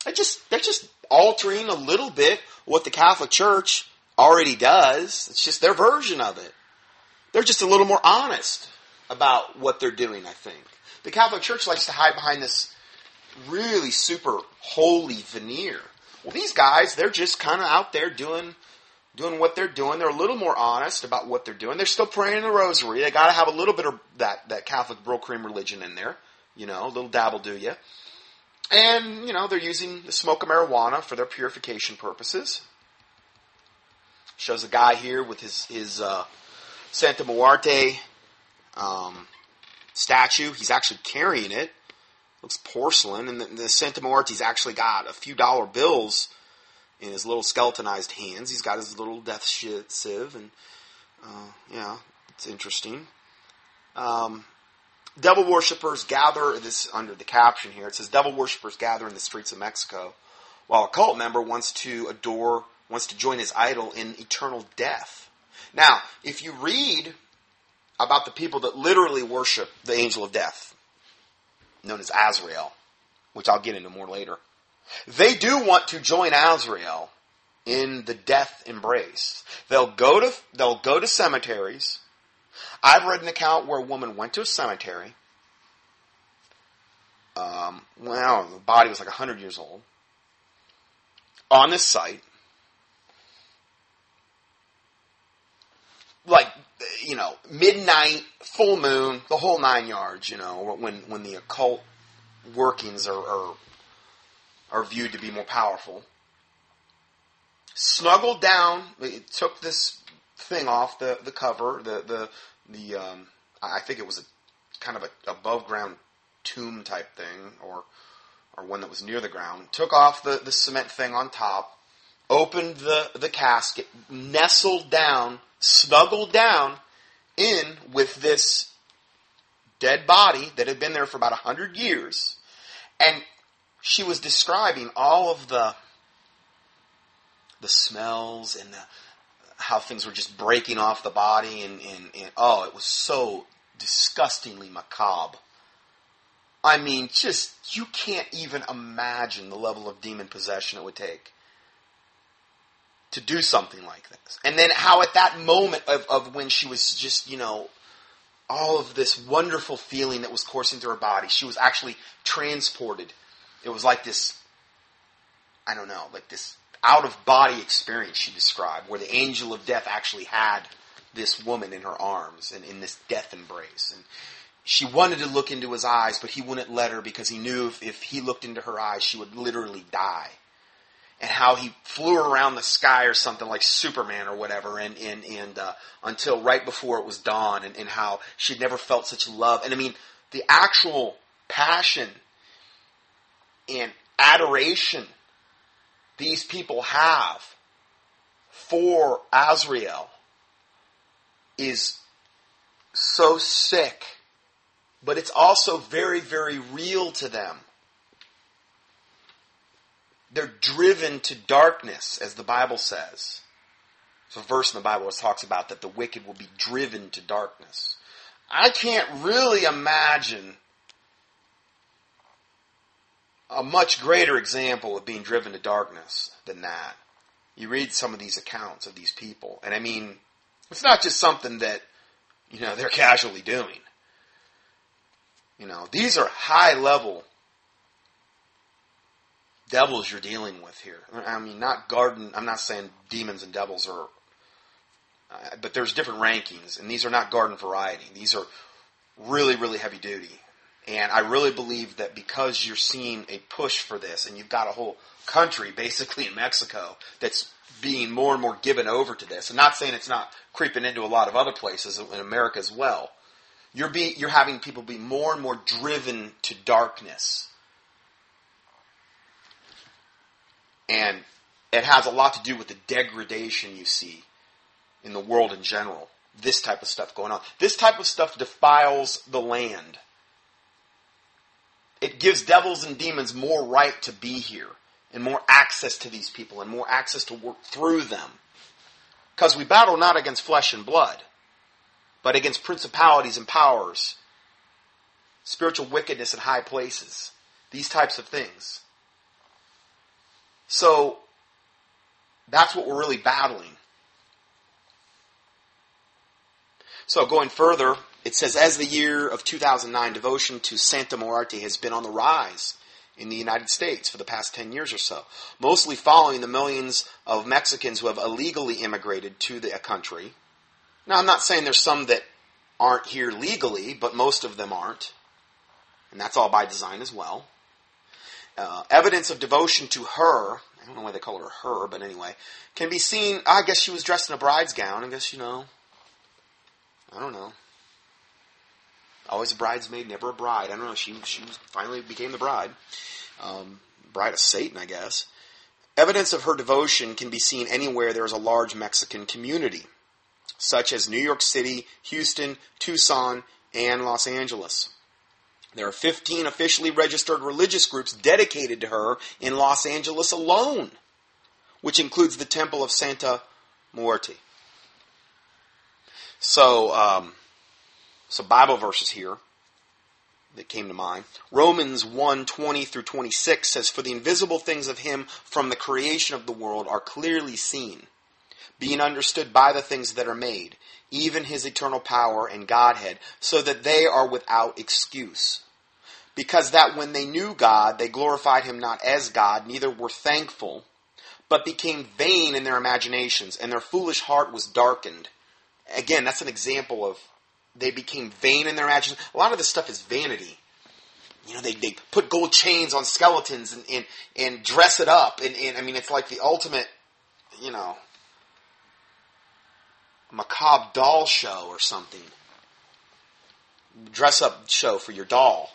They just they're just altering a little bit what the Catholic Church already does. It's just their version of it. They're just a little more honest about what they're doing, I think. The Catholic Church likes to hide behind this really super holy veneer. Well, these guys, they're just kind of out there doing doing what they're doing. They're a little more honest about what they're doing. They're still praying in the rosary. They got to have a little bit of that that Catholic Brylcreem religion in there, you know, a little dabble do you. And you know, they're using the smoke of marijuana for their purification purposes. Shows a guy here with his his uh, Santa Muerte um, statue. He's actually carrying it. Looks porcelain, and the, the Santa Muerte's actually got a few dollar bills in his little skeletonized hands. He's got his little death sieve, and uh, yeah, it's interesting. Um, devil worshippers gather. This under the caption here. It says devil worshippers gather in the streets of Mexico, while a cult member wants to adore wants to join his idol in eternal death. Now, if you read about the people that literally worship the angel of death, known as Azrael, which I'll get into more later, they do want to join Azrael in the death embrace. They'll go to they'll go to cemeteries. I've read an account where a woman went to a cemetery. Um, well, the body was like hundred years old. On this site, like you know midnight full moon the whole nine yards you know when when the occult workings are are, are viewed to be more powerful snuggled down it took this thing off the the cover the the the um, I think it was a kind of a above ground tomb type thing or or one that was near the ground took off the the cement thing on top opened the the casket nestled down snuggled down in with this dead body that had been there for about a hundred years. And she was describing all of the the smells and the, how things were just breaking off the body and, and, and oh, it was so disgustingly macabre. I mean, just you can't even imagine the level of demon possession it would take to do something like this. And then how at that moment of, of when she was just, you know, all of this wonderful feeling that was coursing through her body, she was actually transported. It was like this, I don't know, like this out of body experience she described, where the angel of death actually had this woman in her arms and in this death embrace. And she wanted to look into his eyes, but he wouldn't let her because he knew if, if he looked into her eyes, she would literally die. and how he flew around the sky or something like Superman or whatever, and and and uh, until right before it was dawn, and, and how she'd never felt such love. And I mean, the actual passion and adoration these people have for Azrael is so sick, but it's also very, very real to them. They're driven to darkness, as the Bible says. There's a verse in the Bible that talks about that the wicked will be driven to darkness. I can't really imagine a much greater example of being driven to darkness than that. You read some of these accounts of these people, and I mean, it's not just something that, you know, they're casually doing. You know, these are high level devils you're dealing with here. I mean, not garden, I'm not saying demons and devils are, uh, but there's different rankings, and these are not garden variety. These are really, really heavy duty. And I really believe that because you're seeing a push for this, and you've got a whole country basically in Mexico that's being more and more given over to this. I'm not saying it's not creeping into a lot of other places in America as well. You're be, you're having people be more and more driven to darkness. And it has a lot to do with the degradation you see in the world in general. This type of stuff going on. This type of stuff defiles the land. It gives devils and demons more right to be here and more access to these people and more access to work through them. Because we battle not against flesh and blood, but against principalities and powers, spiritual wickedness in high places, these types of things. So, that's what we're really battling. So, going further, it says, as the year of 2009, devotion to Santa Muerte has been on the rise in the United States for the past 10 years or so, mostly following the millions of Mexicans who have illegally immigrated to the country. Now, I'm not saying there's some that aren't here legally, but most of them aren't. And that's all by design as well. Uh, evidence of devotion to her, I don't know why they call her her, but anyway, can be seen. I guess she was dressed in a bride's gown. I guess, you know, I don't know. Always a bridesmaid, never a bride. I don't know. She she finally became the bride, um, bride of Satan, I guess. Evidence of her devotion can be seen anywhere there is a large Mexican community, such as New York City, Houston, Tucson, and Los Angeles. There are 15 officially registered religious groups dedicated to her in Los Angeles alone, which includes the Temple of Santa Muerte. So, um, some Bible verses here that came to mind. Romans 1 20 through 26 says, For the invisible things of him from the creation of the world are clearly seen, being understood by the things that are made, even his eternal power and Godhead, so that they are without excuse. Because that when they knew God, they glorified him not as God, neither were thankful, but became vain in their imaginations, and their foolish heart was darkened. Again, that's an example of they became vain in their actions. A lot of this stuff is vanity. You know, they, they put gold chains on skeletons and, and, and dress it up. And, and, I mean, it's like the ultimate, you know, macabre doll show or something. Dress up show for your doll.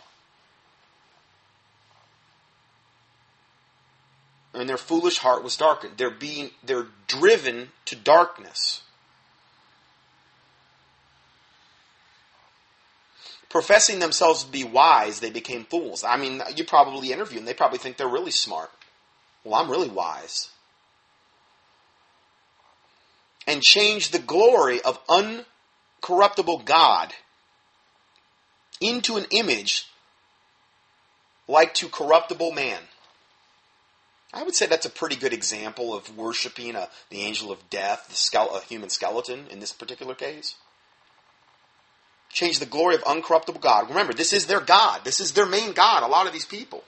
And their foolish heart was darkened. They're being, they're driven to darkness. Professing themselves to be wise, they became fools. I mean, you probably interview them, they probably think they're really smart. Well, I'm really wise. And change the glory of uncorruptible God into an image like to corruptible man. I would say that's a pretty good example of worshiping a, the angel of death, the skele- a human skeleton in this particular case change the glory of uncorruptible God. Remember, this is their God. This is their main God, a lot of these people.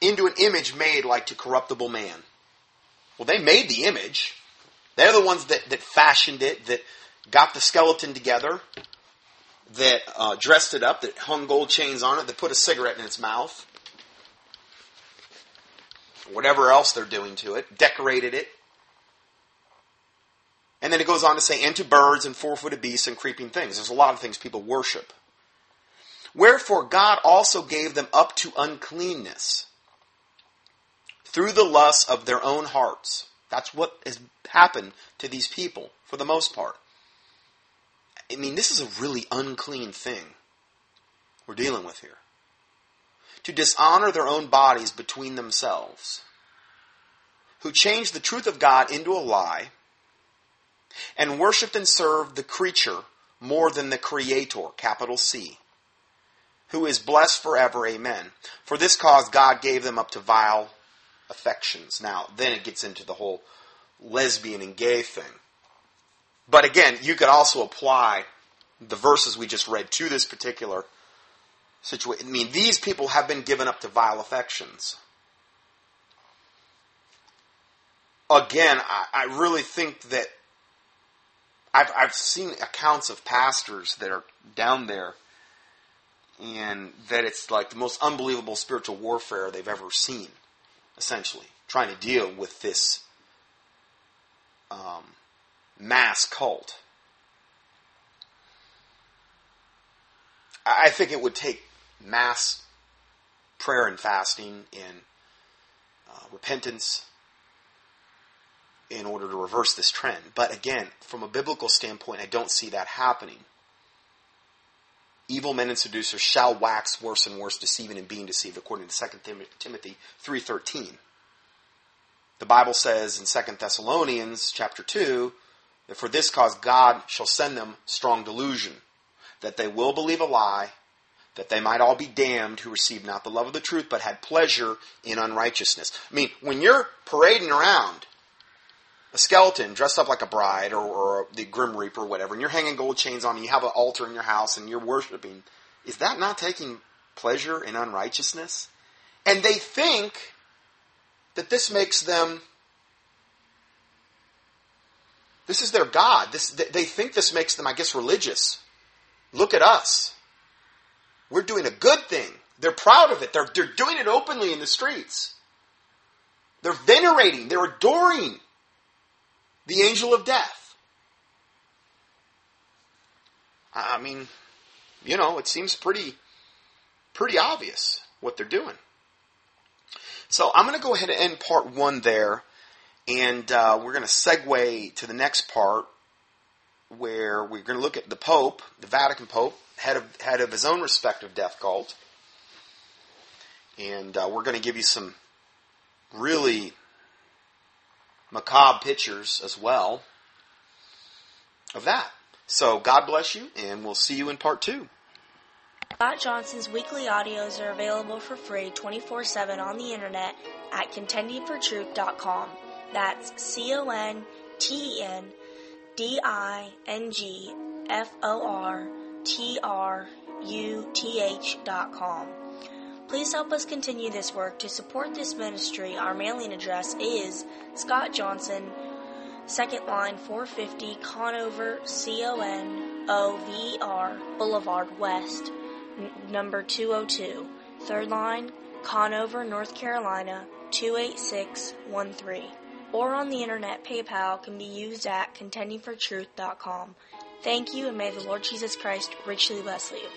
Into an image made like to corruptible man. Well, they made the image. They're the ones that, that fashioned it, that got the skeleton together, that uh, dressed it up, that hung gold chains on it, that put a cigarette in its mouth. whatever else they're doing to it, decorated it. And then it goes on to say, and to birds and four footed beasts and creeping things. There's a lot of things people worship. Wherefore God also gave them up to uncleanness through the lust of their own hearts. That's what has happened to these people for the most part. I mean, this is a really unclean thing we're dealing with here. To dishonor their own bodies between themselves, who changed the truth of God into a lie, and worshiped and served the creature more than the Creator, capital C, who is blessed forever, amen. For this cause God gave them up to vile affections. Now, then it gets into the whole lesbian and gay thing. But again, you could also apply the verses we just read to this particular situation. I mean, these people have been given up to vile affections. Again, I, I really think that I've, I've seen accounts of pastors that are down there and that it's like the most unbelievable spiritual warfare they've ever seen, essentially, trying to deal with this um, mass cult. I think it would take mass prayer and fasting and uh, repentance in order to reverse this trend. But again, from a biblical standpoint, I don't see that happening. Evil men and seducers shall wax worse and worse, deceiving and being deceived, according to 2 Timothy 3.13. The Bible says in 2 Thessalonians chapter 2 that for this cause God shall send them strong delusion, that they will believe a lie, that they might all be damned who received not the love of the truth, but had pleasure in unrighteousness. I mean, when you're parading around a skeleton dressed up like a bride or, or the Grim Reaper or whatever, and you're hanging gold chains on, and you have an altar in your house, and you're worshiping, is that not taking pleasure in unrighteousness? And they think that this makes them this is their God. This, they think this makes them, I guess, religious. Look at us. We're doing a good thing. They're proud of it. They're, they're doing it openly in the streets. They're venerating, they're adoring the angel of death. I mean, you know, it seems pretty pretty obvious what they're doing. So I'm going to go ahead and end part one there. And uh, we're going to segue to the next part where we're going to look at the Pope, the Vatican Pope, head of, head of his own respective death cult. And uh, we're going to give you some really macabre pictures as well of that. So God bless you, and we'll see you in part two. Scott Johnson's weekly audios are available for free 24 7 on the internet at contendingfortruth.com. That's C O N T E N D I N G F O R T R U T H dot com. Please help us continue this work. To support this ministry, our mailing address is Scott Johnson, second line 450 Conover, C O N O V R Boulevard West, n- number 202. Third line, Conover, North Carolina 28613 or on the internet, PayPal can be used at contendingfortruth.com. Thank you, and may the Lord Jesus Christ richly bless you.